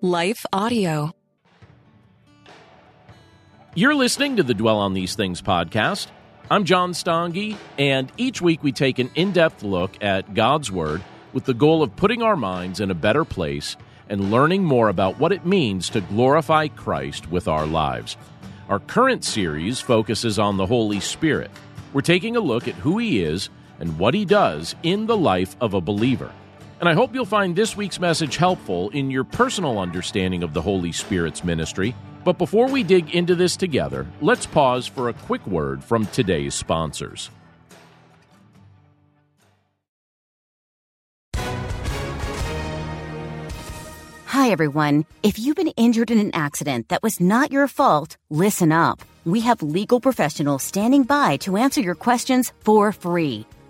Life Audio. You're listening to the Dwell on These Things podcast. I'm John Stange, and each week we take an in depth look at God's Word with the goal of putting our minds in a better place and learning more about what it means to glorify Christ with our lives. Our current series focuses on the Holy Spirit. We're taking a look at who He is and what He does in the life of a believer. And I hope you'll find this week's message helpful in your personal understanding of the Holy Spirit's ministry. But before we dig into this together, let's pause for a quick word from today's sponsors. Hi, everyone. If you've been injured in an accident that was not your fault, listen up. We have legal professionals standing by to answer your questions for free.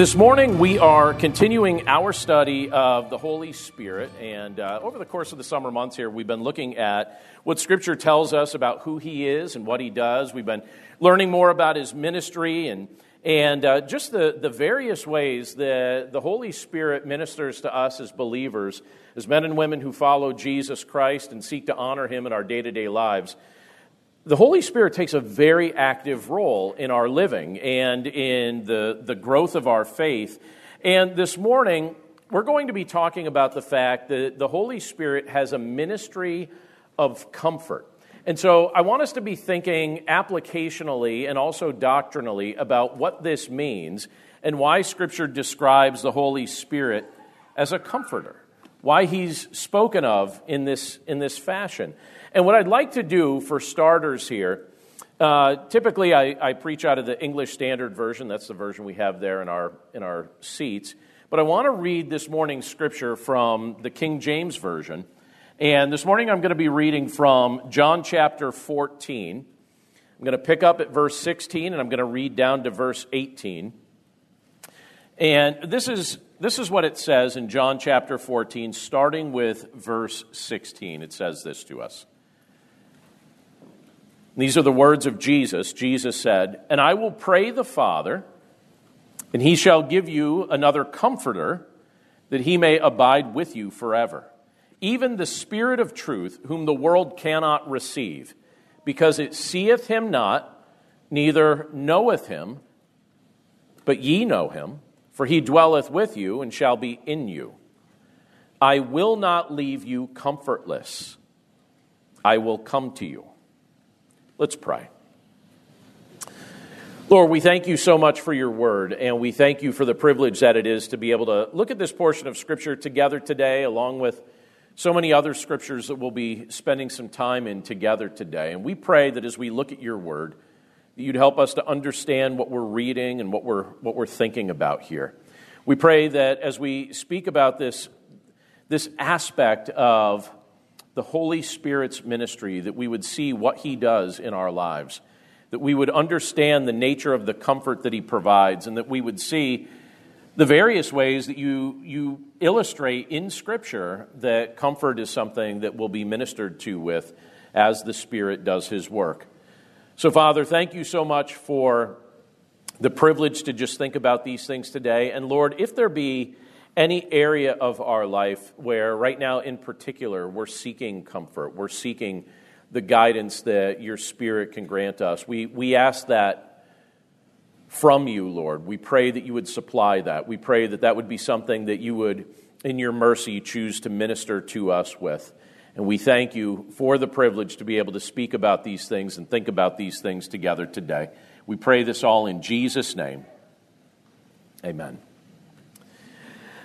This morning, we are continuing our study of the Holy Spirit. And uh, over the course of the summer months here, we've been looking at what Scripture tells us about who He is and what He does. We've been learning more about His ministry and, and uh, just the, the various ways that the Holy Spirit ministers to us as believers, as men and women who follow Jesus Christ and seek to honor Him in our day to day lives the Holy Spirit takes a very active role in our living and in the, the growth of our faith. And this morning, we're going to be talking about the fact that the Holy Spirit has a ministry of comfort. And so I want us to be thinking applicationally and also doctrinally about what this means and why Scripture describes the Holy Spirit as a comforter, why he's spoken of in this, in this fashion. And what I'd like to do for starters here, uh, typically I, I, preach out of the English Standard Version. That's the version we have there in our, in our seats. But I want to read this morning's scripture from the King James Version. And this morning I'm going to be reading from John chapter 14. I'm going to pick up at verse 16 and I'm going to read down to verse 18. And this is, this is what it says in John chapter 14, starting with verse 16. It says this to us. These are the words of Jesus. Jesus said, And I will pray the Father, and he shall give you another comforter, that he may abide with you forever. Even the Spirit of truth, whom the world cannot receive, because it seeth him not, neither knoweth him, but ye know him, for he dwelleth with you and shall be in you. I will not leave you comfortless, I will come to you. Let's pray. Lord, we thank you so much for your word, and we thank you for the privilege that it is to be able to look at this portion of Scripture together today, along with so many other scriptures that we'll be spending some time in together today. And we pray that as we look at your word, that you'd help us to understand what we're reading and what we're, what we're thinking about here. We pray that as we speak about this, this aspect of the Holy Spirit's ministry, that we would see what He does in our lives, that we would understand the nature of the comfort that He provides, and that we would see the various ways that you, you illustrate in Scripture that comfort is something that will be ministered to with as the Spirit does His work. So, Father, thank you so much for the privilege to just think about these things today. And Lord, if there be any area of our life where, right now in particular, we're seeking comfort, we're seeking the guidance that your Spirit can grant us, we, we ask that from you, Lord. We pray that you would supply that. We pray that that would be something that you would, in your mercy, choose to minister to us with. And we thank you for the privilege to be able to speak about these things and think about these things together today. We pray this all in Jesus' name. Amen.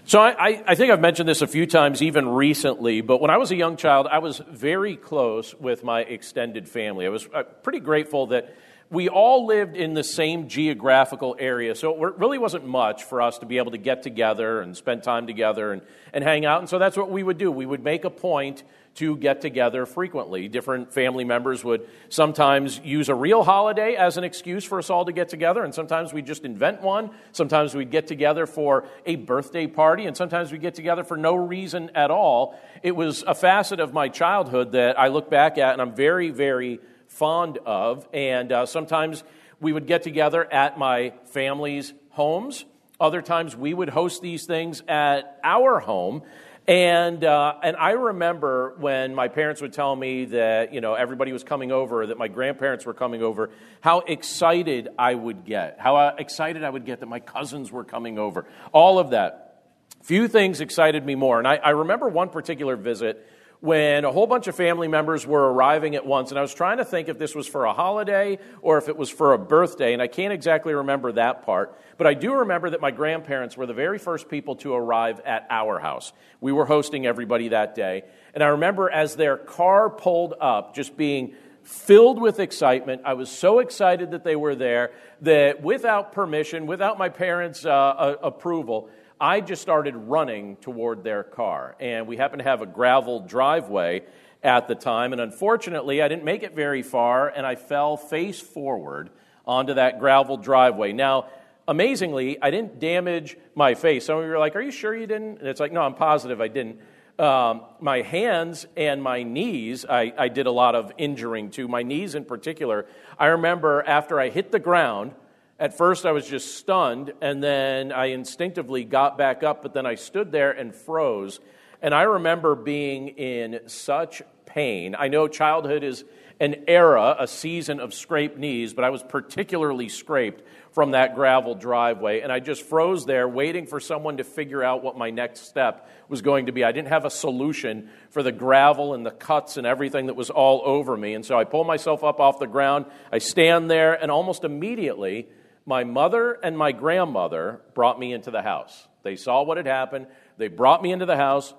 So I, I, think I've mentioned this a few times, even recently, but when I was a young child, I was very close with my extended family. I was uh, pretty grateful that we all lived in the same geographical area, so it really wasn't much for us to be able to get together and spend time together and, and hang out. And so that's what we would do. We would make a point to get together frequently. Different family members would sometimes use a real holiday as an excuse for us all to get together, and sometimes we'd just invent one. Sometimes we'd get together for a birthday party, and sometimes we'd get together for no reason at all. It was a facet of my childhood that I look back at, and I'm very, very fond of. And uh, sometimes we would get together at my family's homes. Other times we would host these things at our home. And, uh, and I remember when my parents would tell me that, you know, everybody was coming over, that my grandparents were coming over, how excited I would get, how uh, excited I would get that my cousins were coming over, all of that. Few things excited me more. And I, I remember one particular visit when a whole bunch of family members were arriving at once, and I was trying to think if this was for a holiday or if it was for a birthday, and I can't exactly remember that part. But I do remember that my grandparents were the very first people to arrive at our house. We were hosting everybody that day. And I remember as their car pulled up, just being filled with excitement. I was so excited that they were there that without permission, without my parents' uh, approval, I just started running toward their car. And we happened to have a gravel driveway at the time. And unfortunately, I didn't make it very far, and I fell face forward onto that gravel driveway. Now, amazingly, I didn't damage my face. Some of you are like, Are you sure you didn't? And it's like, No, I'm positive I didn't. Um, my hands and my knees, I, I did a lot of injuring to. My knees, in particular, I remember after I hit the ground, at first, I was just stunned, and then I instinctively got back up, but then I stood there and froze. And I remember being in such pain. I know childhood is an era, a season of scraped knees, but I was particularly scraped from that gravel driveway. And I just froze there, waiting for someone to figure out what my next step was going to be. I didn't have a solution for the gravel and the cuts and everything that was all over me. And so I pull myself up off the ground. I stand there, and almost immediately, my mother and my grandmother brought me into the house. They saw what had happened. They brought me into the house.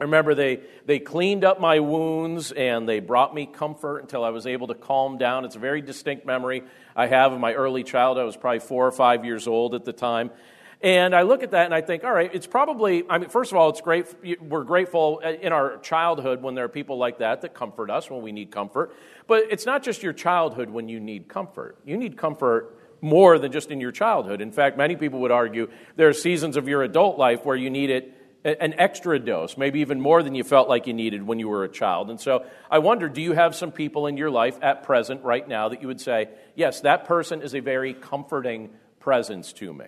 I remember they, they cleaned up my wounds and they brought me comfort until I was able to calm down. It's a very distinct memory I have of my early childhood. I was probably four or five years old at the time. And I look at that and I think, all right, it's probably, I mean, first of all, it's great. We're grateful in our childhood when there are people like that that comfort us when we need comfort. But it's not just your childhood when you need comfort. You need comfort more than just in your childhood. In fact, many people would argue there are seasons of your adult life where you need it an extra dose, maybe even more than you felt like you needed when you were a child. And so I wonder do you have some people in your life at present, right now, that you would say, yes, that person is a very comforting presence to me?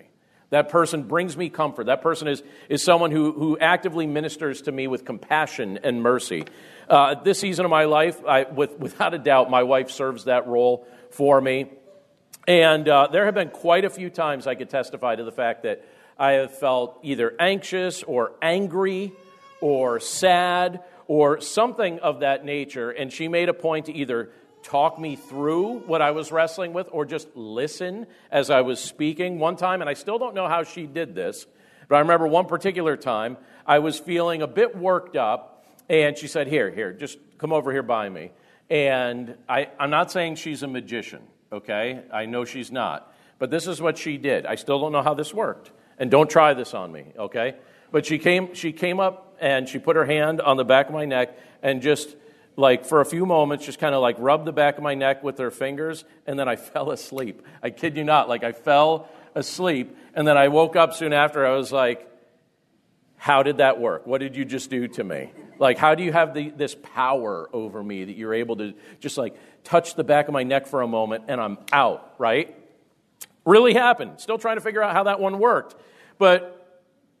That person brings me comfort. That person is, is someone who, who actively ministers to me with compassion and mercy. Uh, this season of my life, I, with, without a doubt, my wife serves that role for me. And uh, there have been quite a few times I could testify to the fact that I have felt either anxious or angry or sad or something of that nature. And she made a point to either talk me through what I was wrestling with or just listen as I was speaking. One time, and I still don't know how she did this, but I remember one particular time I was feeling a bit worked up, and she said, Here, here, just come over here by me. And I, I'm not saying she's a magician okay? I know she's not. But this is what she did. I still don't know how this worked. And don't try this on me, okay? But she came, she came up and she put her hand on the back of my neck and just like for a few moments just kind of like rubbed the back of my neck with her fingers and then I fell asleep. I kid you not, like I fell asleep and then I woke up soon after. I was like, how did that work? What did you just do to me? Like, how do you have the, this power over me that you're able to just like touch the back of my neck for a moment and I'm out, right? Really happened. Still trying to figure out how that one worked. But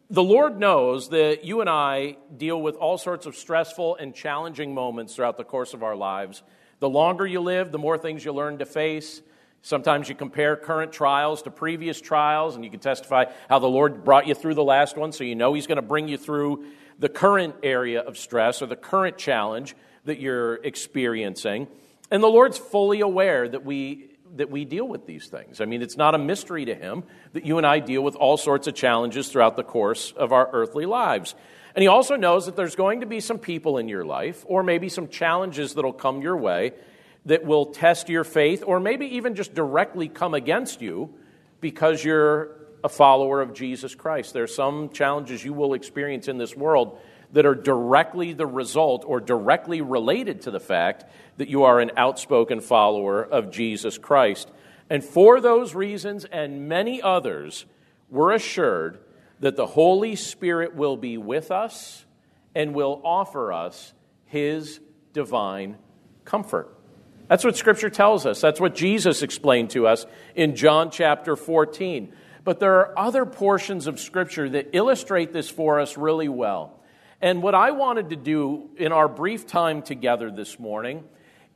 the Lord knows that you and I deal with all sorts of stressful and challenging moments throughout the course of our lives. The longer you live, the more things you learn to face. Sometimes you compare current trials to previous trials, and you can testify how the Lord brought you through the last one, so you know He's going to bring you through the current area of stress or the current challenge that you're experiencing. And the Lord's fully aware that we that we deal with these things. I mean, it's not a mystery to him that you and I deal with all sorts of challenges throughout the course of our earthly lives. And he also knows that there's going to be some people in your life, or maybe some challenges that'll come your way that will test your faith, or maybe even just directly come against you because you're a follower of Jesus Christ. There are some challenges you will experience in this world that are directly the result or directly related to the fact that you are an outspoken follower of Jesus Christ. And for those reasons and many others, we're assured that the Holy Spirit will be with us and will offer us His divine comfort. That's what Scripture tells us. That's what Jesus explained to us in John chapter 14. But there are other portions of Scripture that illustrate this for us really well. And what I wanted to do in our brief time together this morning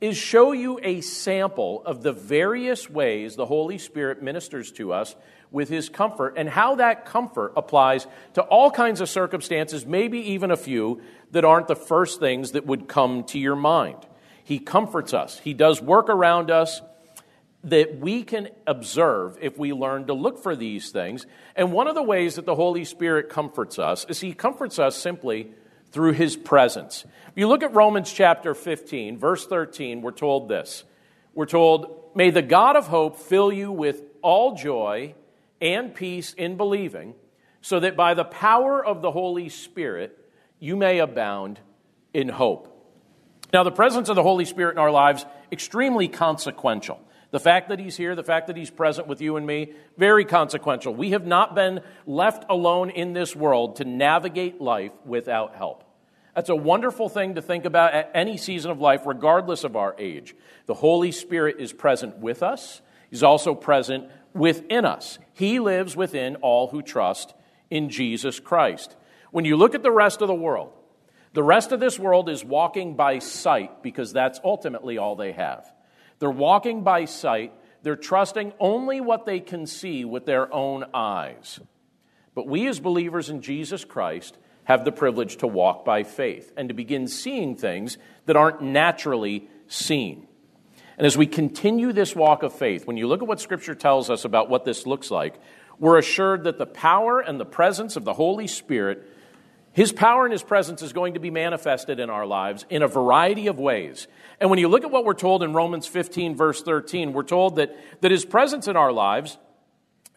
is show you a sample of the various ways the Holy Spirit ministers to us with His comfort and how that comfort applies to all kinds of circumstances, maybe even a few that aren't the first things that would come to your mind. He comforts us, He does work around us that we can observe if we learn to look for these things. And one of the ways that the Holy Spirit comforts us is He comforts us simply through His presence. If you look at Romans chapter 15, verse 13, we're told this. We're told, May the God of hope fill you with all joy and peace in believing, so that by the power of the Holy Spirit you may abound in hope. Now, the presence of the Holy Spirit in our lives extremely consequential. The fact that he's here, the fact that he's present with you and me, very consequential. We have not been left alone in this world to navigate life without help. That's a wonderful thing to think about at any season of life, regardless of our age. The Holy Spirit is present with us, He's also present within us. He lives within all who trust in Jesus Christ. When you look at the rest of the world, the rest of this world is walking by sight because that's ultimately all they have. They're walking by sight. They're trusting only what they can see with their own eyes. But we, as believers in Jesus Christ, have the privilege to walk by faith and to begin seeing things that aren't naturally seen. And as we continue this walk of faith, when you look at what Scripture tells us about what this looks like, we're assured that the power and the presence of the Holy Spirit his power and His presence is going to be manifested in our lives in a variety of ways. And when you look at what we're told in Romans 15, verse 13, we're told that, that His presence in our lives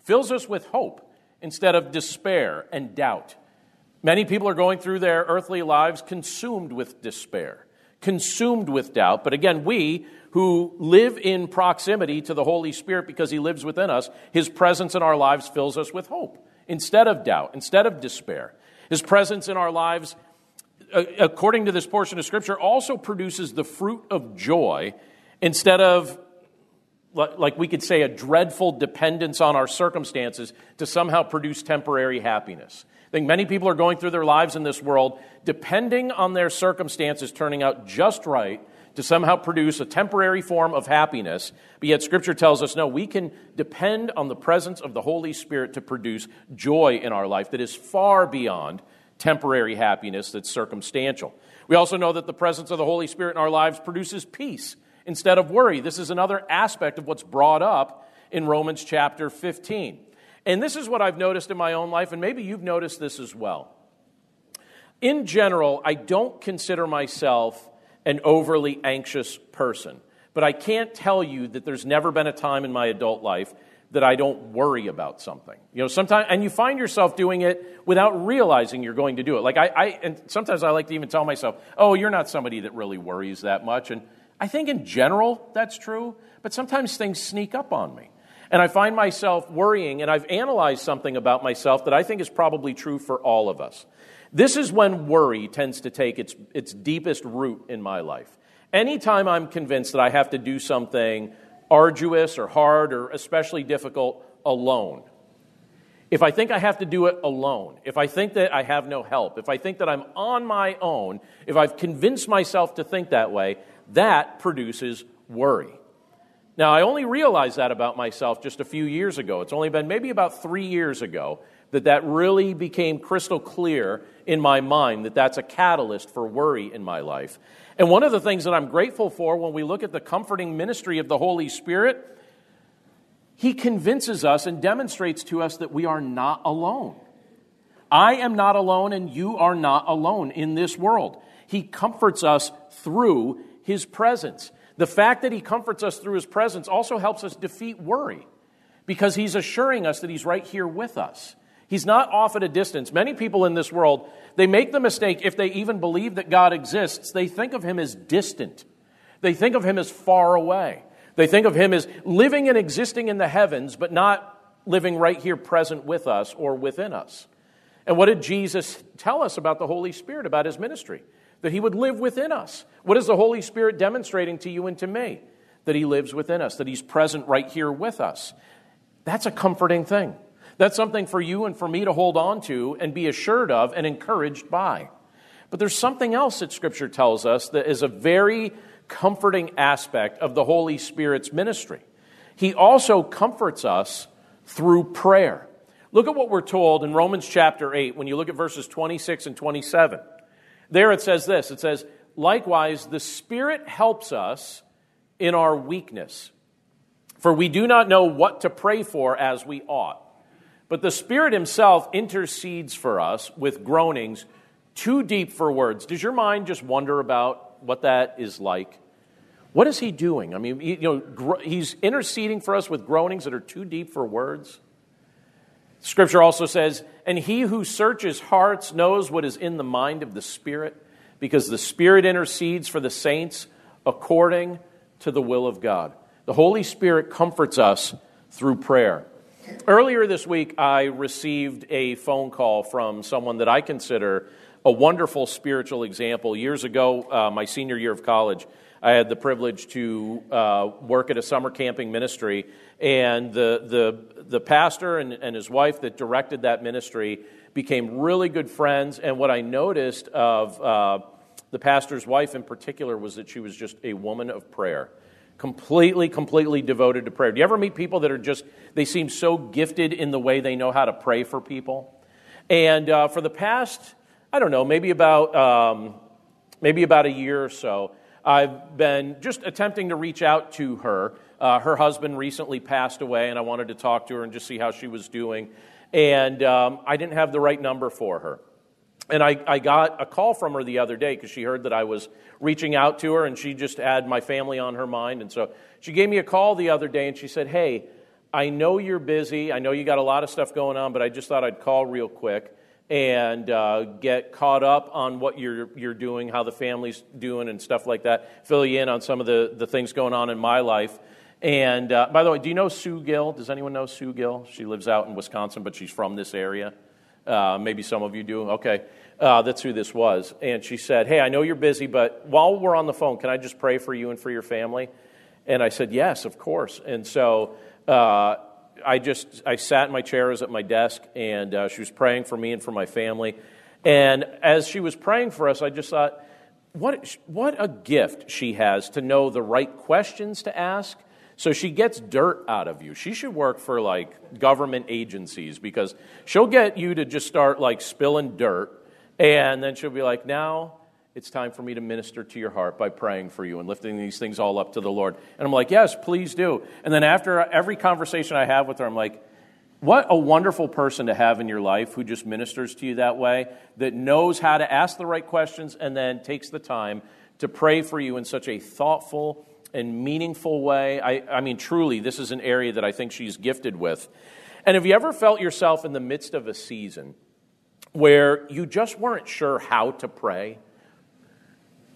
fills us with hope instead of despair and doubt. Many people are going through their earthly lives consumed with despair, consumed with doubt. But again, we who live in proximity to the Holy Spirit because He lives within us, His presence in our lives fills us with hope instead of doubt, instead of despair. His presence in our lives, according to this portion of Scripture, also produces the fruit of joy instead of, like we could say, a dreadful dependence on our circumstances to somehow produce temporary happiness. I think many people are going through their lives in this world depending on their circumstances turning out just right to somehow produce a temporary form of happiness, but yet Scripture tells us no, we can depend on the presence of the Holy Spirit to produce joy in our life that is far beyond temporary happiness that's circumstantial. We also know that the presence of the Holy Spirit in our lives produces peace instead of worry. This is another aspect of what's brought up in Romans chapter 15. And this is what I've noticed in my own life, and maybe you've noticed this as well. In general, I don't consider myself an overly anxious person. But I can't tell you that there's never been a time in my adult life that I don't worry about something. You know, sometimes, and you find yourself doing it without realizing you're going to do it. Like I, I, and sometimes I like to even tell myself, "Oh, you're not somebody that really worries that much." And I think in general that's true, but sometimes things sneak up on me, and I find myself worrying. And I've analyzed something about myself that I think is probably true for all of us. This is when worry tends to take its, its deepest root in my life. Anytime I'm convinced that I have to do something arduous or hard or especially difficult alone, if I think I have to do it alone, if I think that I have no help, if I think that I'm on my own, if I've convinced myself to think that way, that produces worry. Now, I only realized that about myself just a few years ago. It's only been maybe about three years ago that that really became crystal clear in my mind that that's a catalyst for worry in my life. And one of the things that I'm grateful for when we look at the comforting ministry of the Holy Spirit, he convinces us and demonstrates to us that we are not alone. I am not alone, and you are not alone in this world. He comforts us through his presence. The fact that he comforts us through his presence also helps us defeat worry because he's assuring us that he's right here with us. He's not off at a distance. Many people in this world, they make the mistake, if they even believe that God exists, they think of him as distant. They think of him as far away. They think of him as living and existing in the heavens, but not living right here present with us or within us. And what did Jesus tell us about the Holy Spirit, about his ministry? That he would live within us. What is the Holy Spirit demonstrating to you and to me? That he lives within us, that he's present right here with us. That's a comforting thing. That's something for you and for me to hold on to and be assured of and encouraged by. But there's something else that Scripture tells us that is a very comforting aspect of the Holy Spirit's ministry. He also comforts us through prayer. Look at what we're told in Romans chapter 8 when you look at verses 26 and 27. There it says this it says, Likewise, the Spirit helps us in our weakness, for we do not know what to pray for as we ought. But the Spirit Himself intercedes for us with groanings too deep for words. Does your mind just wonder about what that is like? What is He doing? I mean, you know, He's interceding for us with groanings that are too deep for words. Scripture also says, And He who searches hearts knows what is in the mind of the Spirit, because the Spirit intercedes for the saints according to the will of God. The Holy Spirit comforts us through prayer. Earlier this week, I received a phone call from someone that I consider a wonderful spiritual example. Years ago, uh, my senior year of college, I had the privilege to uh, work at a summer camping ministry, and the, the, the pastor and, and his wife that directed that ministry became really good friends. And what I noticed of uh, the pastor's wife in particular was that she was just a woman of prayer completely, completely devoted to prayer. Do you ever meet people that are just, they seem so gifted in the way they know how to pray for people? And uh, for the past, I don't know, maybe about, um, maybe about a year or so, I've been just attempting to reach out to her. Uh, her husband recently passed away, and I wanted to talk to her and just see how she was doing. And um, I didn't have the right number for her. And I, I got a call from her the other day because she heard that I was reaching out to her and she just had my family on her mind. And so she gave me a call the other day and she said, Hey, I know you're busy. I know you got a lot of stuff going on, but I just thought I'd call real quick and uh, get caught up on what you're, you're doing, how the family's doing, and stuff like that. Fill you in on some of the, the things going on in my life. And uh, by the way, do you know Sue Gill? Does anyone know Sue Gill? She lives out in Wisconsin, but she's from this area. Uh, maybe some of you do. Okay. Uh, that's who this was. And she said, Hey, I know you're busy, but while we're on the phone, can I just pray for you and for your family? And I said, Yes, of course. And so uh, I just I sat in my chair, I was at my desk, and uh, she was praying for me and for my family. And as she was praying for us, I just thought, what, what a gift she has to know the right questions to ask so she gets dirt out of you. She should work for like government agencies because she'll get you to just start like spilling dirt. And then she'll be like, now it's time for me to minister to your heart by praying for you and lifting these things all up to the Lord. And I'm like, yes, please do. And then after every conversation I have with her, I'm like, what a wonderful person to have in your life who just ministers to you that way, that knows how to ask the right questions and then takes the time to pray for you in such a thoughtful, and meaningful way. I, I mean, truly, this is an area that I think she's gifted with. And have you ever felt yourself in the midst of a season where you just weren't sure how to pray?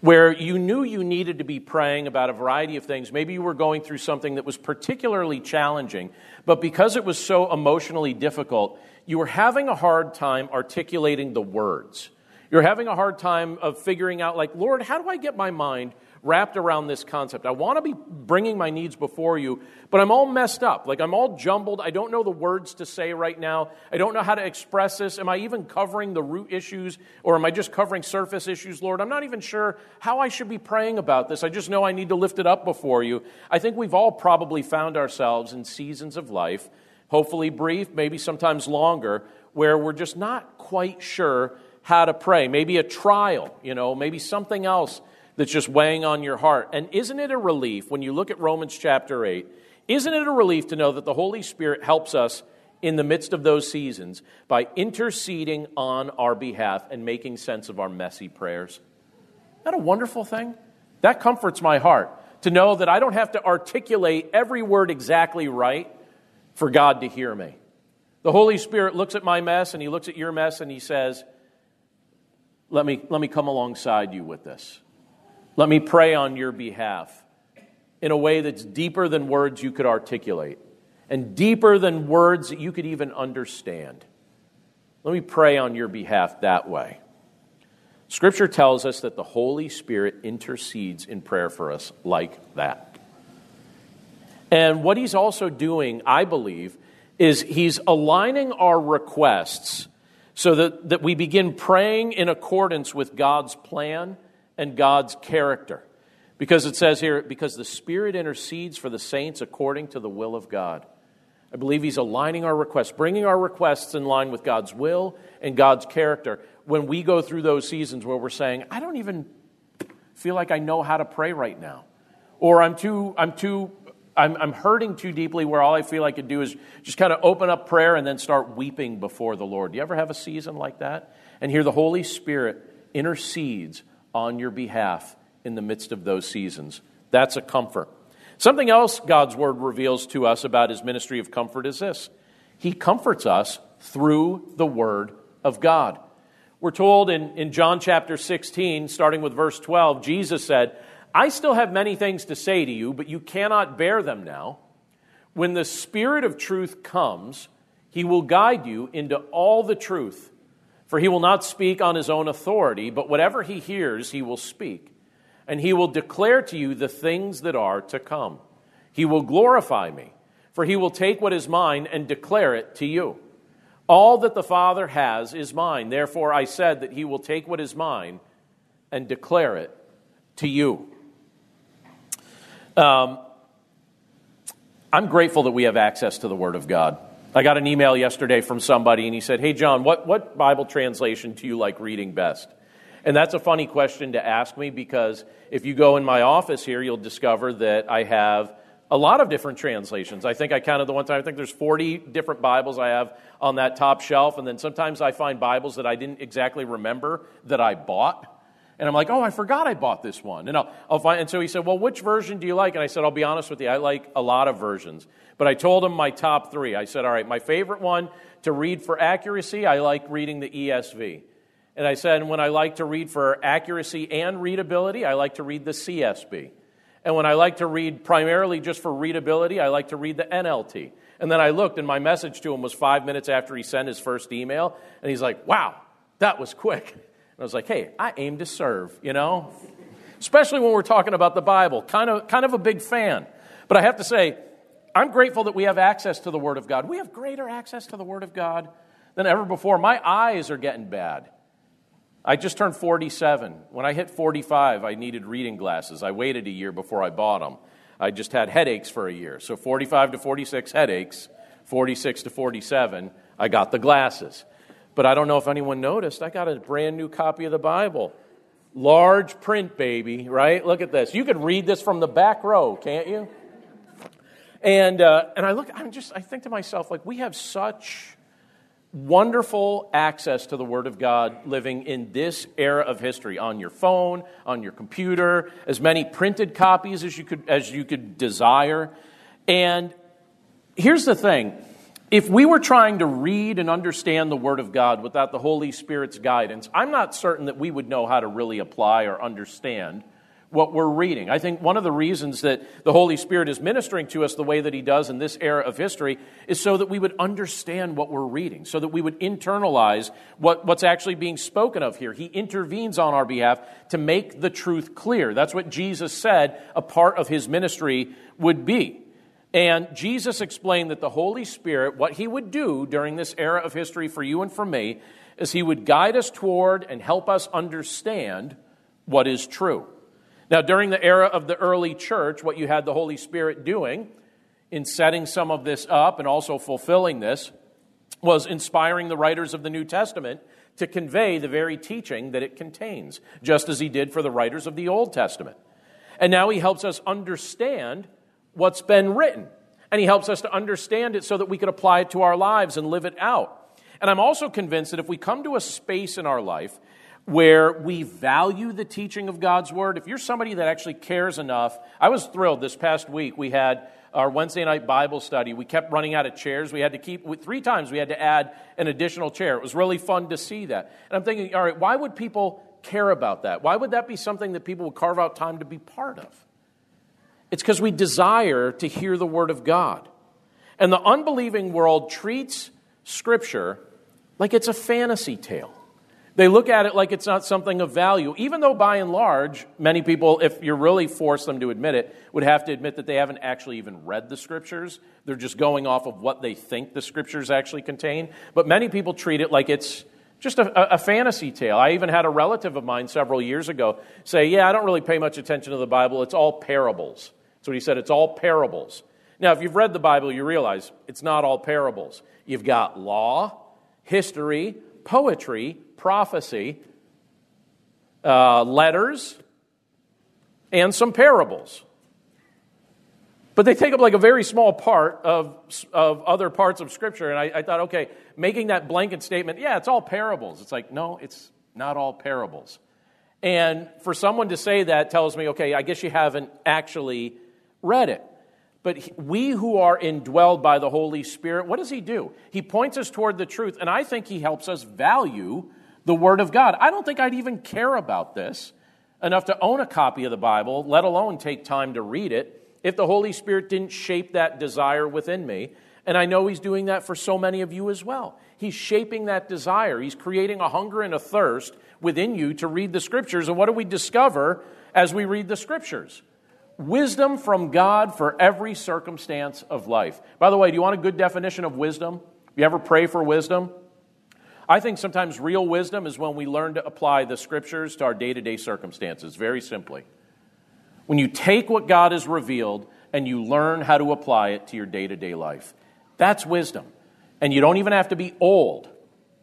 Where you knew you needed to be praying about a variety of things. Maybe you were going through something that was particularly challenging, but because it was so emotionally difficult, you were having a hard time articulating the words. You're having a hard time of figuring out, like, Lord, how do I get my mind wrapped around this concept. I want to be bringing my needs before you, but I'm all messed up. Like I'm all jumbled. I don't know the words to say right now. I don't know how to express this. Am I even covering the root issues or am I just covering surface issues, Lord? I'm not even sure how I should be praying about this. I just know I need to lift it up before you. I think we've all probably found ourselves in seasons of life, hopefully brief, maybe sometimes longer, where we're just not quite sure how to pray, maybe a trial, you know, maybe something else that's just weighing on your heart. And isn't it a relief when you look at Romans chapter 8? Isn't it a relief to know that the Holy Spirit helps us in the midst of those seasons by interceding on our behalf and making sense of our messy prayers? Isn't that a wonderful thing? That comforts my heart to know that I don't have to articulate every word exactly right for God to hear me. The Holy Spirit looks at my mess and He looks at your mess and He says, Let me, let me come alongside you with this. Let me pray on your behalf in a way that's deeper than words you could articulate and deeper than words that you could even understand. Let me pray on your behalf that way. Scripture tells us that the Holy Spirit intercedes in prayer for us like that. And what he's also doing, I believe, is he's aligning our requests so that, that we begin praying in accordance with God's plan and God's character. Because it says here, because the Spirit intercedes for the saints according to the will of God. I believe he's aligning our requests, bringing our requests in line with God's will and God's character when we go through those seasons where we're saying, I don't even feel like I know how to pray right now. Or I'm too, I'm too, I'm, I'm hurting too deeply where all I feel I could do is just kind of open up prayer and then start weeping before the Lord. Do you ever have a season like that? And here the Holy Spirit intercedes on your behalf in the midst of those seasons. That's a comfort. Something else God's word reveals to us about his ministry of comfort is this He comforts us through the word of God. We're told in, in John chapter 16, starting with verse 12, Jesus said, I still have many things to say to you, but you cannot bear them now. When the Spirit of truth comes, he will guide you into all the truth. For he will not speak on his own authority, but whatever he hears, he will speak. And he will declare to you the things that are to come. He will glorify me, for he will take what is mine and declare it to you. All that the Father has is mine. Therefore, I said that he will take what is mine and declare it to you. Um, I'm grateful that we have access to the Word of God. I got an email yesterday from somebody, and he said, Hey, John, what, what Bible translation do you like reading best? And that's a funny question to ask me because if you go in my office here, you'll discover that I have a lot of different translations. I think I counted the one time, I think there's 40 different Bibles I have on that top shelf. And then sometimes I find Bibles that I didn't exactly remember that I bought. And I'm like, oh, I forgot I bought this one. And, I'll, I'll find, and so he said, well, which version do you like? And I said, I'll be honest with you, I like a lot of versions. But I told him my top three. I said, all right, my favorite one to read for accuracy, I like reading the ESV. And I said, and when I like to read for accuracy and readability, I like to read the CSB. And when I like to read primarily just for readability, I like to read the NLT. And then I looked, and my message to him was five minutes after he sent his first email. And he's like, wow, that was quick. And I was like, hey, I aim to serve, you know? Especially when we're talking about the Bible. Kind of, kind of a big fan. But I have to say, I'm grateful that we have access to the Word of God. We have greater access to the Word of God than ever before. My eyes are getting bad. I just turned 47. When I hit 45, I needed reading glasses. I waited a year before I bought them. I just had headaches for a year. So 45 to 46 headaches, 46 to 47, I got the glasses. But I don't know if anyone noticed, I got a brand new copy of the Bible. Large print, baby, right? Look at this. You could read this from the back row, can't you? And, uh, and I look, I'm just, I think to myself, like, we have such wonderful access to the Word of God living in this era of history on your phone, on your computer, as many printed copies as you could, as you could desire. And here's the thing if we were trying to read and understand the Word of God without the Holy Spirit's guidance, I'm not certain that we would know how to really apply or understand what we're reading. I think one of the reasons that the Holy Spirit is ministering to us the way that He does in this era of history is so that we would understand what we're reading, so that we would internalize what, what's actually being spoken of here. He intervenes on our behalf to make the truth clear. That's what Jesus said a part of His ministry would be. And Jesus explained that the Holy Spirit, what He would do during this era of history for you and for me, is He would guide us toward and help us understand what is true. Now, during the era of the early church, what you had the Holy Spirit doing in setting some of this up and also fulfilling this was inspiring the writers of the New Testament to convey the very teaching that it contains, just as he did for the writers of the Old Testament. And now he helps us understand what's been written. And he helps us to understand it so that we can apply it to our lives and live it out. And I'm also convinced that if we come to a space in our life where we value the teaching of God's word, if you're somebody that actually cares enough, I was thrilled this past week. We had our Wednesday night Bible study, we kept running out of chairs. We had to keep, three times we had to add an additional chair. It was really fun to see that. And I'm thinking, all right, why would people care about that? Why would that be something that people would carve out time to be part of? It's because we desire to hear the Word of God. And the unbelieving world treats Scripture like it's a fantasy tale. They look at it like it's not something of value, even though by and large, many people, if you really force them to admit it, would have to admit that they haven't actually even read the scriptures. They're just going off of what they think the scriptures actually contain. But many people treat it like it's just a, a, fantasy tale. I even had a relative of mine several years ago say, Yeah, I don't really pay much attention to the Bible. It's all parables. That's what he said. It's all parables. Now, if you've read the Bible, you realize it's not all parables. You've got law, history, poetry, prophecy, uh, letters, and some parables. But they take up like a very small part of, of other parts of Scripture. And I, I thought, okay, making that blanket statement, yeah, it's all parables. It's like, no, it's not all parables. And for someone to say that tells me, okay, I guess you haven't actually read it. But we who are indwelled by the Holy Spirit, what does He do? He points us toward the truth, and I think He helps us value the Word of God. I don't think I'd even care about this enough to own a copy of the Bible, let alone take time to read it, if the Holy Spirit didn't shape that desire within me. And I know He's doing that for so many of you as well. He's shaping that desire, He's creating a hunger and a thirst within you to read the Scriptures. And what do we discover as we read the Scriptures? Wisdom from God for every circumstance of life. By the way, do you want a good definition of wisdom? You ever pray for wisdom? I think sometimes real wisdom is when we learn to apply the scriptures to our day to day circumstances, very simply. When you take what God has revealed and you learn how to apply it to your day to day life, that's wisdom. And you don't even have to be old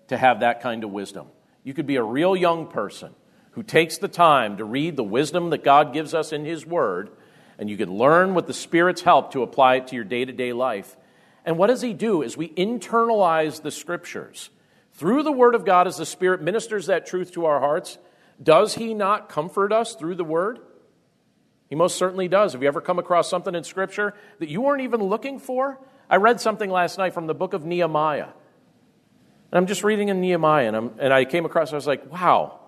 to have that kind of wisdom. You could be a real young person who takes the time to read the wisdom that God gives us in His Word, and you can learn with the Spirit's help to apply it to your day to day life. And what does He do? Is we internalize the Scriptures through the Word of God, as the Spirit ministers that truth to our hearts, does He not comfort us through the Word? He most certainly does. Have you ever come across something in Scripture that you weren't even looking for? I read something last night from the book of Nehemiah. And I'm just reading in Nehemiah, and, and i came across, I was like, wow,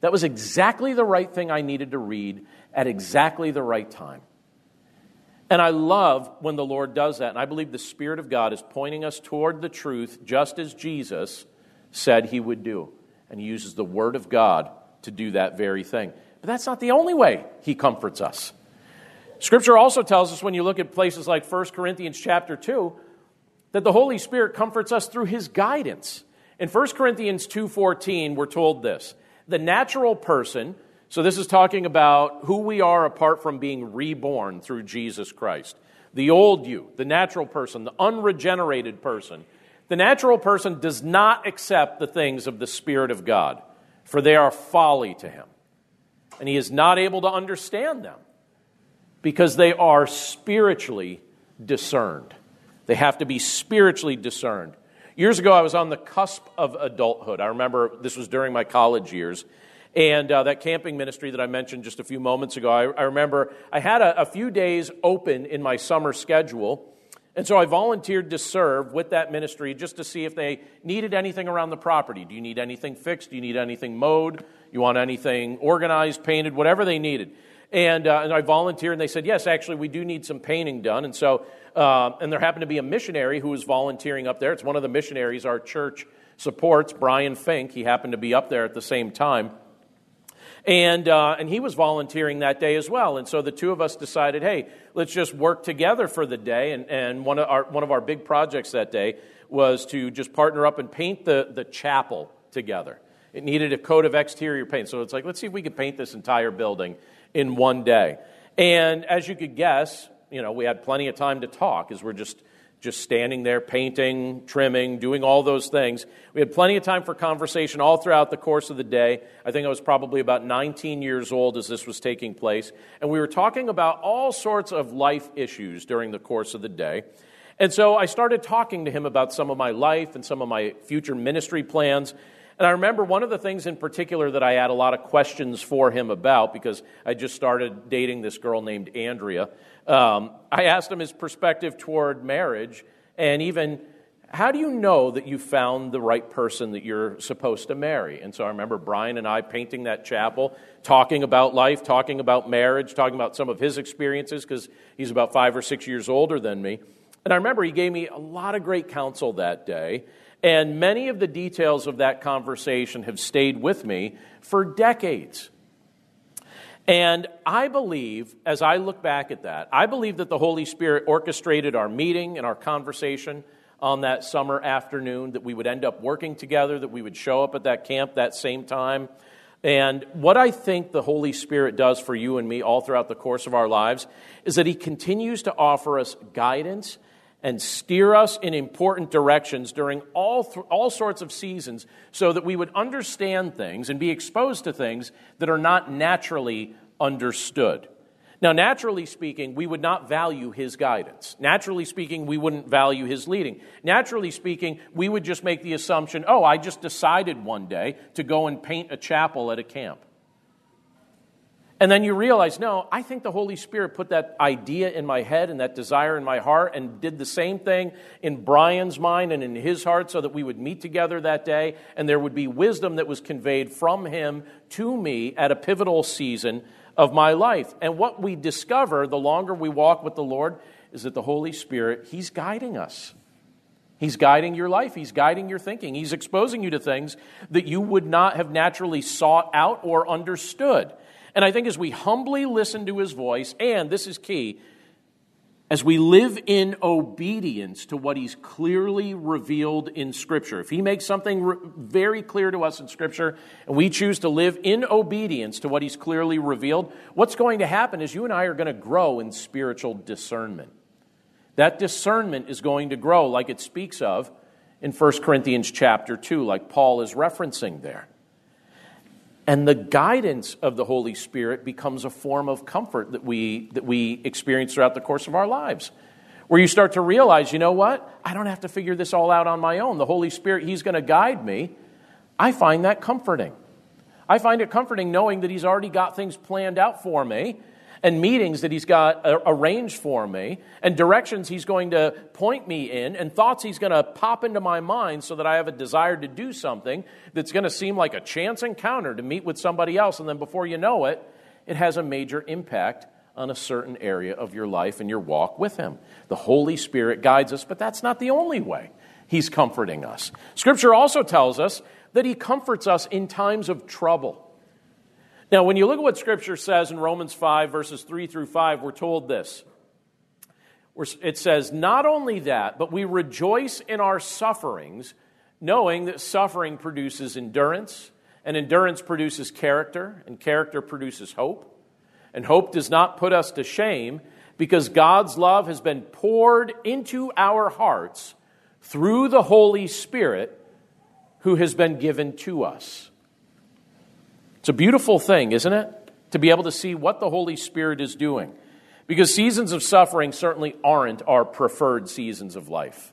that was exactly the right thing I needed to read at exactly the right time. And I love when the Lord does that. And I believe the Spirit of God is pointing us toward the truth, just as Jesus said he would do. And he uses the Word of God to do that very thing. But that's not the only way he comforts us. Scripture also tells us when you look at places like 1 Corinthians chapter 2 that the Holy Spirit comforts us through his guidance. In 1 Corinthians 2:14 we're told this. The natural person, so this is talking about who we are apart from being reborn through Jesus Christ. The old you, the natural person, the unregenerated person the natural person does not accept the things of the Spirit of God, for they are folly to him. And he is not able to understand them because they are spiritually discerned. They have to be spiritually discerned. Years ago, I was on the cusp of adulthood. I remember this was during my college years. And uh, that camping ministry that I mentioned just a few moments ago, I, I remember I had a, a few days open in my summer schedule and so I volunteered to serve with that ministry just to see if they needed anything around the property. Do you need anything fixed? Do you need anything mowed? You want anything organized, painted, whatever they needed. And, uh, and I volunteered, and they said, yes, actually, we do need some painting done. And so, uh, and there happened to be a missionary who was volunteering up there. It's one of the missionaries our church supports, Brian Fink. He happened to be up there at the same time. And, uh, and he was volunteering that day as well. And so the two of us decided, hey, let's just work together for the day. And, and one, of our, one of our big projects that day was to just partner up and paint the, the chapel together. It needed a coat of exterior paint. So it's like, let's see if we could paint this entire building in one day. And as you could guess, you know, we had plenty of time to talk as we're just just standing there painting, trimming, doing all those things. We had plenty of time for conversation all throughout the course of the day. I think I was probably about 19 years old as this was taking place. And we were talking about all sorts of life issues during the course of the day. And so I started talking to him about some of my life and some of my future ministry plans. And I remember one of the things in particular that I had a lot of questions for him about because I just started dating this girl named Andrea. Um, I asked him his perspective toward marriage and even how do you know that you found the right person that you're supposed to marry? And so I remember Brian and I painting that chapel, talking about life, talking about marriage, talking about some of his experiences because he's about five or six years older than me. And I remember he gave me a lot of great counsel that day. And many of the details of that conversation have stayed with me for decades. And I believe, as I look back at that, I believe that the Holy Spirit orchestrated our meeting and our conversation on that summer afternoon, that we would end up working together, that we would show up at that camp that same time. And what I think the Holy Spirit does for you and me all throughout the course of our lives is that He continues to offer us guidance and steer us in important directions during all, th- all sorts of seasons so that we would understand things and be exposed to things that are not naturally understood. Now, naturally speaking, we would not value his guidance. Naturally speaking, we wouldn't value his leading. Naturally speaking, we would just make the assumption oh, I just decided one day to go and paint a chapel at a camp. And then you realize, no, I think the Holy Spirit put that idea in my head and that desire in my heart and did the same thing in Brian's mind and in his heart so that we would meet together that day and there would be wisdom that was conveyed from him to me at a pivotal season of my life. And what we discover the longer we walk with the Lord is that the Holy Spirit, He's guiding us. He's guiding your life. He's guiding your thinking. He's exposing you to things that you would not have naturally sought out or understood. And I think as we humbly listen to his voice, and this is key, as we live in obedience to what he's clearly revealed in Scripture. If he makes something re- very clear to us in Scripture and we choose to live in obedience to what he's clearly revealed, what's going to happen is you and I are going to grow in spiritual discernment. That discernment is going to grow like it speaks of in 1 Corinthians chapter 2, like Paul is referencing there. And the guidance of the Holy Spirit becomes a form of comfort that we, that we experience throughout the course of our lives. Where you start to realize, you know what? I don't have to figure this all out on my own. The Holy Spirit, He's going to guide me. I find that comforting. I find it comforting knowing that He's already got things planned out for me and meetings that he's got uh, arranged for me and directions he's going to point me in and thoughts he's going to pop into my mind so that I have a desire to do something that's going to seem like a chance encounter to meet with somebody else. And then before you know it, it has a major impact on a certain area of your life and your walk with him. The Holy Spirit guides us, but that's not the only way he's comforting us. Scripture also tells us that he comforts us in times of trouble. Now, when you look at what Scripture says in Romans 5, verses 3 through 5, we're told this. It says, Not only that, but we rejoice in our sufferings, knowing that suffering produces endurance, and endurance produces character, and character produces hope. And hope does not put us to shame, because God's love has been poured into our hearts through the Holy Spirit who has been given to us. It's a beautiful thing, isn't it? To be able to see what the Holy Spirit is doing. Because seasons of suffering certainly aren't our preferred seasons of life.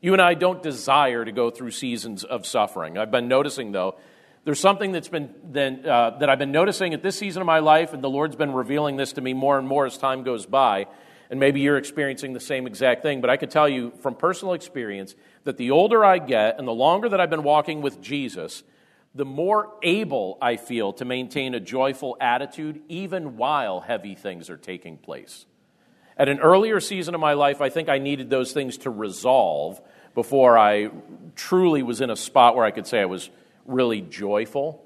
You and I don't desire to go through seasons of suffering. I've been noticing, though, there's something that's been then, uh, that I've been noticing at this season of my life, and the Lord's been revealing this to me more and more as time goes by. And maybe you're experiencing the same exact thing, but I can tell you from personal experience that the older I get and the longer that I've been walking with Jesus, the more able I feel to maintain a joyful attitude even while heavy things are taking place. At an earlier season of my life, I think I needed those things to resolve before I truly was in a spot where I could say I was really joyful.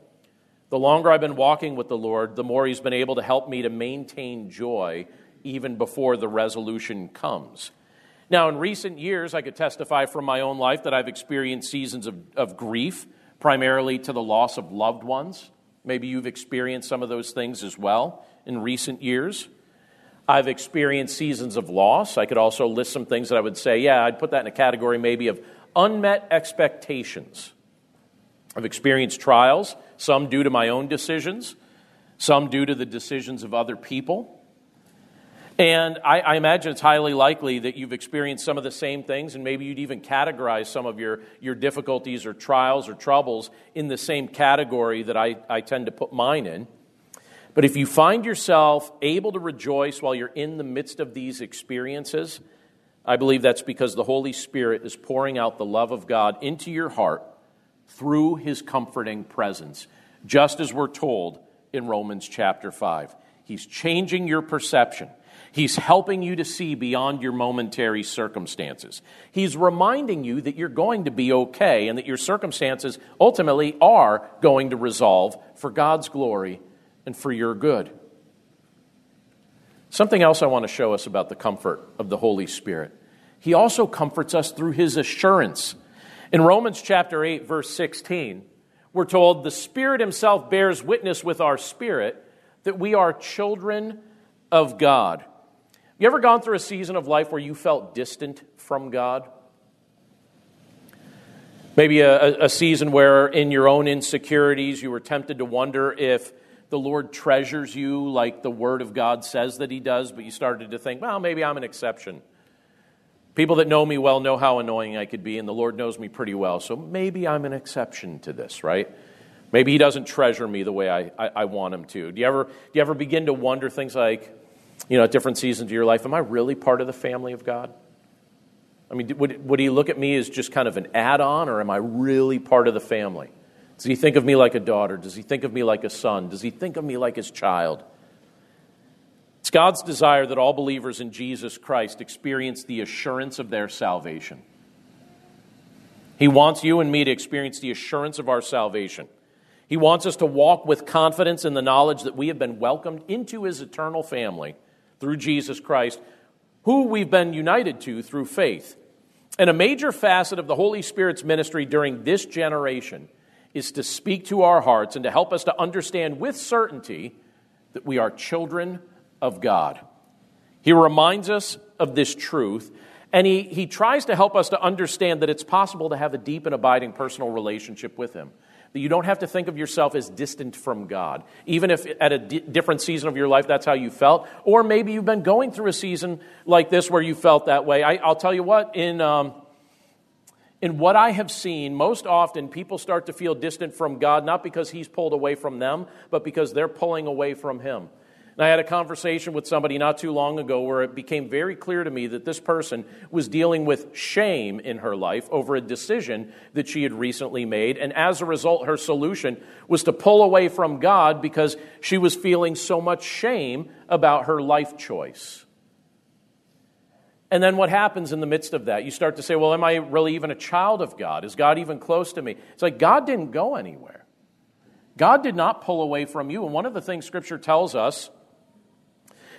The longer I've been walking with the Lord, the more He's been able to help me to maintain joy even before the resolution comes. Now, in recent years, I could testify from my own life that I've experienced seasons of, of grief primarily to the loss of loved ones. Maybe you've experienced some of those things as well in recent years. I've experienced seasons of loss. I could also list some things that I would say, yeah, I'd put that in a category maybe of unmet expectations. I've experienced trials, some due to my own decisions, some due to the decisions of other people. And I, I, imagine it's highly likely that you've experienced some of the same things, and maybe you'd even categorize some of your, your difficulties or trials or troubles in the same category that I, I tend to put mine in. But if you find yourself able to rejoice while you're in the midst of these experiences, I believe that's because the Holy Spirit is pouring out the love of God into your heart through his comforting presence, just as we're told in Romans chapter 5. He's changing your perception. He's helping you to see beyond your momentary circumstances. He's reminding you that you're going to be okay and that your circumstances ultimately are going to resolve for God's glory and for your good. Something else I want to show us about the comfort of the Holy Spirit. He also comforts us through his assurance. In Romans chapter 8, verse 16, we're told, The Spirit Himself bears witness with our spirit that we are children of God. You ever gone through a season of life where you felt distant from God? Maybe a, a, season where, in your own insecurities, you were tempted to wonder if the Lord treasures you like the Word of God says that He does, but you started to think, well, maybe I'm an exception. People that know me well know how annoying I could be, and the Lord knows me pretty well, so maybe I'm an exception to this, right? Maybe He doesn't treasure me the way I, I, I want Him to. Do you, ever, do you ever begin to wonder things like, you know, at different seasons of your life, am I really part of the family of God? I mean, would, would He look at me as just kind of an add on, or am I really part of the family? Does he think of me like a daughter? Does he think of me like a son? Does he think of me like his child? It's God's desire that all believers in Jesus Christ experience the assurance of their salvation. He wants you and me to experience the assurance of our salvation. He wants us to walk with confidence in the knowledge that we have been welcomed into his eternal family through Jesus Christ, who we've been united to through faith. And a major facet of the Holy Spirit's ministry during this generation is to speak to our hearts and to help us to understand with certainty that we are children of God. He reminds us of this truth, and he, he tries to help us to understand that it's possible to have a deep and abiding personal relationship with Him. That you don't have to think of yourself as distant from God, even if at a di- different season of your life that's how you felt, or maybe you've been going through a season like this where you felt that way. I, will tell you what, in. Um, in what I have seen, most often people start to feel distant from God, not because He's pulled away from them, but because they're pulling away from Him. And I had a conversation with somebody not too long ago where it became very clear to me that this person was dealing with shame in her life over a decision that she had recently made. And as a result, her solution was to pull away from God because she was feeling so much shame about her life choice. And then what happens in the midst of that? You start to say, well, am I really even a child of God? Is God even close to me? It's like God didn't go anywhere. God did not pull away from you. And one of the things Scripture tells us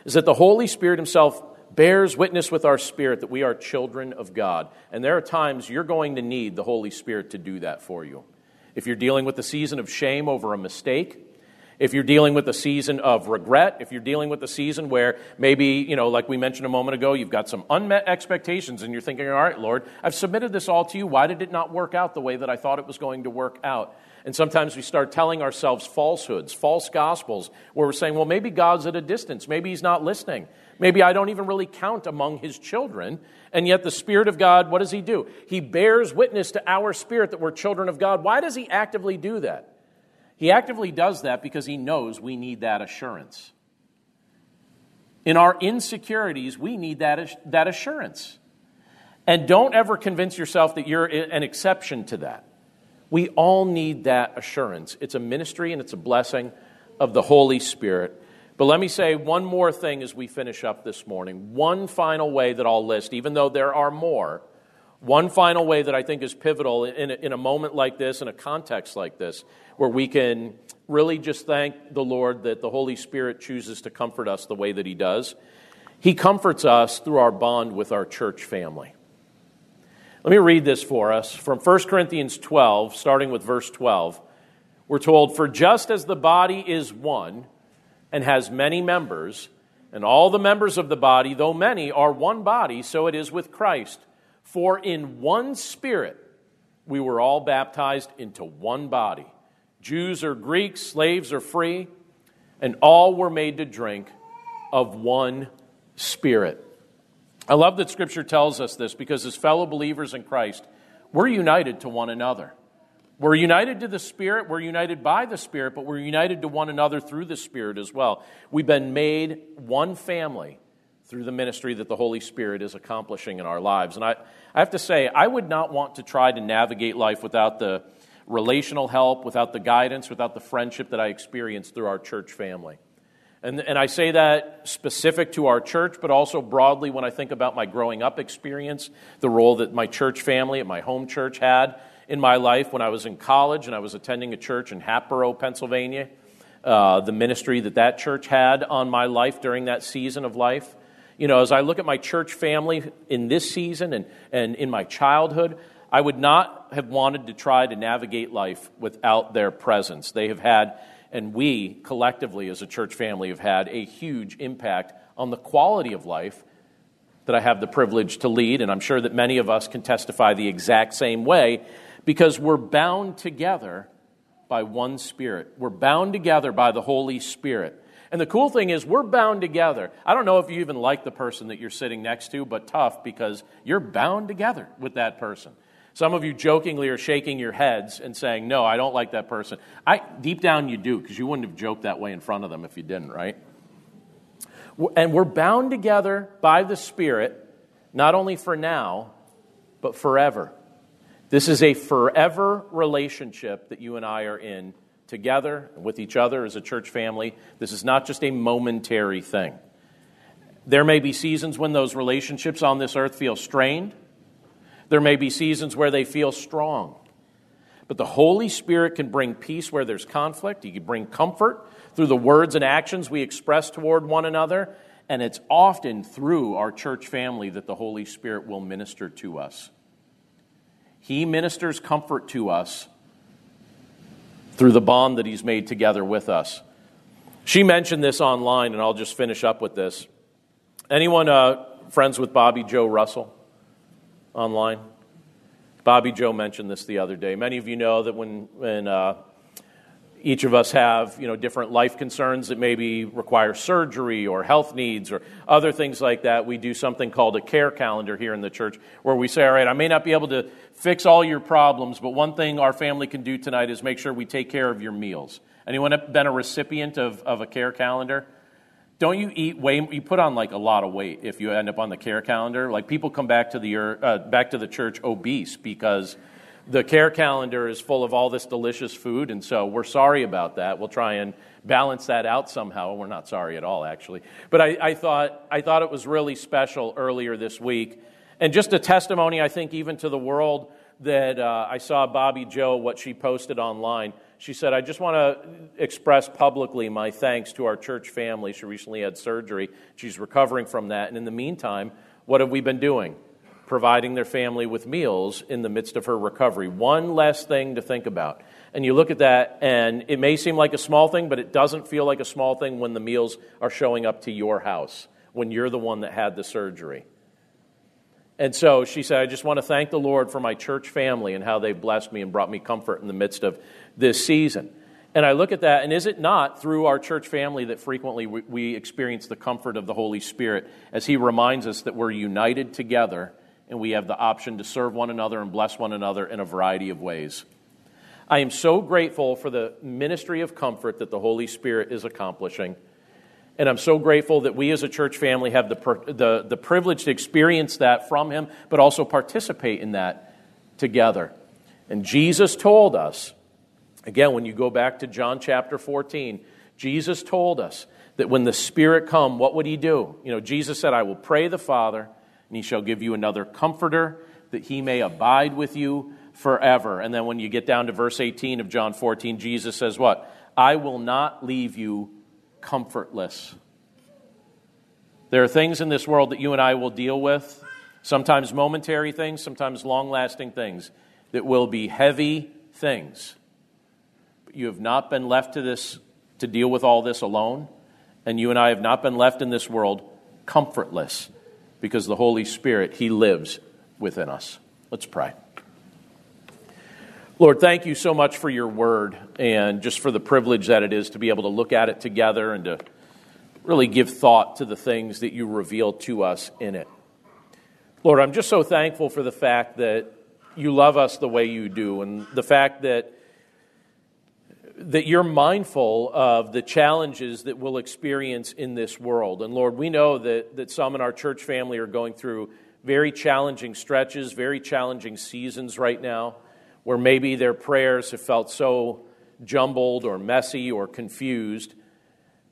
is that the Holy Spirit Himself bears witness with our spirit that we are children of God. And there are times you're going to need the Holy Spirit to do that for you. If you're dealing with the season of shame over a mistake, if you're dealing with a season of regret, if you're dealing with a season where maybe, you know, like we mentioned a moment ago, you've got some unmet expectations and you're thinking, all right, Lord, I've submitted this all to you. Why did it not work out the way that I thought it was going to work out? And sometimes we start telling ourselves falsehoods, false gospels, where we're saying, well, maybe God's at a distance. Maybe He's not listening. Maybe I don't even really count among His children. And yet, the Spirit of God, what does He do? He bears witness to our spirit that we're children of God. Why does He actively do that? He actively does that because he knows we need that assurance. In our insecurities, we need that, that assurance. And don't ever convince yourself that you're an exception to that. We all need that assurance. It's a ministry and it's a blessing of the Holy Spirit. But let me say one more thing as we finish up this morning. One final way that I'll list, even though there are more, one final way that I think is pivotal in a, in a moment like this, in a context like this, where we can really just thank the Lord that the Holy Spirit chooses to comfort us the way that He does. He comforts us through our bond with our church family. Let me read this for us from 1 Corinthians 12, starting with verse 12. We're told, For just as the body is one and has many members, And all the members of the body, though many, are one body, so it is with Christ. For in one Spirit we were all baptized into one body. Jews or Greeks, slaves or free, and all were made to drink of one Spirit. I love that Scripture tells us this because as fellow believers in Christ, we're united to one another. We're united to the Spirit, we're united by the Spirit, but we're united to one another through the Spirit as well. We've been made one family through the ministry that the Holy Spirit is accomplishing in our lives. And I, I have to say, I would not want to try to navigate life without the relational help, without the guidance, without the friendship that I experienced through our church family. And, and I say that specific to our church, but also broadly when I think about my growing up experience, the role that my church family at my home church had in my life when I was in college and I was attending a church in Hatboro, Pennsylvania. Uh, the ministry that that church had on my life during that season of life. You know, as I look at my church family in this season and, and in my childhood, I would not have wanted to try to navigate life without their presence. They have had, and we collectively as a church family have had, a huge impact on the quality of life that I have the privilege to lead. And I'm sure that many of us can testify the exact same way because we're bound together by one Spirit. We're bound together by the Holy Spirit. And the cool thing is, we're bound together. I don't know if you even like the person that you're sitting next to, but tough because you're bound together with that person. Some of you jokingly are shaking your heads and saying, No, I don't like that person. I, deep down, you do, because you wouldn't have joked that way in front of them if you didn't, right? And we're bound together by the Spirit, not only for now, but forever. This is a forever relationship that you and I are in together with each other as a church family. This is not just a momentary thing. There may be seasons when those relationships on this earth feel strained. There may be seasons where they feel strong. But the Holy Spirit can bring peace where there's conflict. He can bring comfort through the words and actions we express toward one another. And it's often through our church family that the Holy Spirit will minister to us. He ministers comfort to us through the bond that He's made together with us. She mentioned this online, and I'll just finish up with this. Anyone uh, friends with Bobby Joe Russell online? Bobby Joe mentioned this the other day. Many of you know that when, when uh, each of us have you know different life concerns that maybe require surgery or health needs or other things like that we do something called a care calendar here in the church where we say all right i may not be able to fix all your problems but one thing our family can do tonight is make sure we take care of your meals anyone been a recipient of, of a care calendar don't you eat way you put on like a lot of weight if you end up on the care calendar like people come back to the uh, back to the church obese because the care calendar is full of all this delicious food, and so we're sorry about that. We'll try and balance that out somehow. We're not sorry at all, actually. But I, I, thought, I thought it was really special earlier this week. And just a testimony, I think, even to the world that uh, I saw Bobby Joe, what she posted online. She said, I just want to express publicly my thanks to our church family. She recently had surgery. She's recovering from that. And in the meantime, what have we been doing? providing their family with meals in the midst of her recovery. One less thing to think about. And you look at that, and it may seem like a small thing, but it doesn't feel like a small thing when the meals are showing up to your house, when you're the one that had the surgery. And so she said, I just want to thank the Lord for my church family and how they've blessed me and brought me comfort in the midst of this season. And I look at that, and is it not through our church family that frequently we, we experience the comfort of the Holy Spirit as He reminds us that we're united together and we have the option to serve one another and bless one another in a variety of ways. I am so grateful for the ministry of comfort that the Holy Spirit is accomplishing. And I'm so grateful that we as a church family have the, the, the privilege to experience that from Him, but also participate in that together. And Jesus told us, again, when you go back to John chapter 14, Jesus told us that when the Spirit come, what would He do? You know, Jesus said, I will pray the Father and he shall give you another comforter that he may abide with you forever. And then when you get down to verse 18 of John 14, Jesus says, What? I will not leave you comfortless. There are things in this world that you and I will deal with, sometimes momentary things, sometimes long lasting things, that will be heavy things. You have not been left to this to deal with all this alone. And you and I have not been left in this world comfortless because the Holy Spirit, He lives within us. Let's pray. Lord, thank you so much for your word and just for the privilege that it is to be able to look at it together and to really give thought to the things that you reveal to us in it. Lord, I'm just so thankful for the fact that you love us the way you do and the fact that that you're mindful of the challenges that we'll experience in this world. And Lord, we know that, that some in our church family are going through very challenging stretches, very challenging seasons right now, where maybe their prayers have felt so jumbled or messy or confused.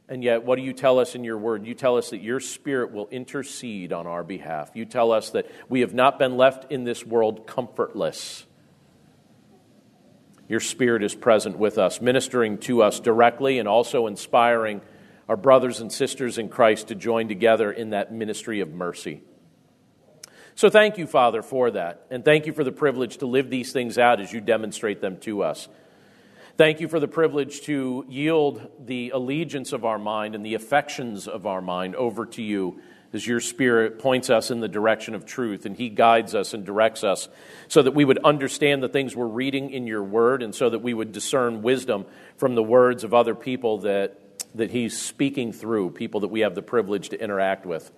And yet, what do you tell us in your word? You tell us that your spirit will intercede on our behalf. You tell us that we have not been left in this world comfortless. Your spirit is present with us, ministering to us directly and also inspiring our brothers and sisters in Christ to join together in that ministry of mercy. So, thank you, Father, for that. And thank you for the privilege to live these things out as you demonstrate them to us. Thank you for the privilege to yield the allegiance of our mind and the affections of our mind over to you as your Spirit points us in the direction of truth and He guides us and directs us so that we would understand the things we're reading in your word and so that we would discern wisdom from the words of other people that, that He's speaking through, people that we have the privilege to interact with.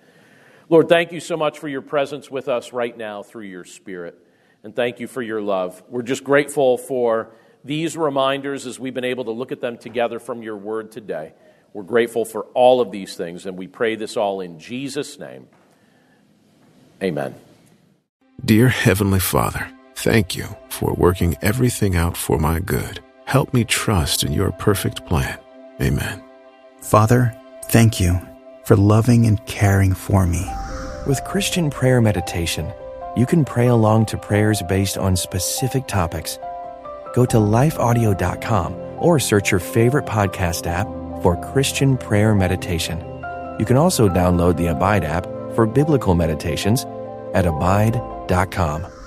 Lord, thank you so much for your presence with us right now through your Spirit. And thank you for your love. We're just grateful for these reminders as we've been able to look at them together from your word today. We're grateful for all of these things, and we pray this all in Jesus' name. Amen. Dear Heavenly Father, thank you for working everything out for my good. Help me trust in your perfect plan. Amen. Father, thank you for loving and caring for me. With Christian prayer meditation, you can pray along to prayers based on specific topics go to lifeaudio.com or search your favorite podcast app for Christian Prayer Meditation. You can also download the Abide app for biblical meditations at abide.com.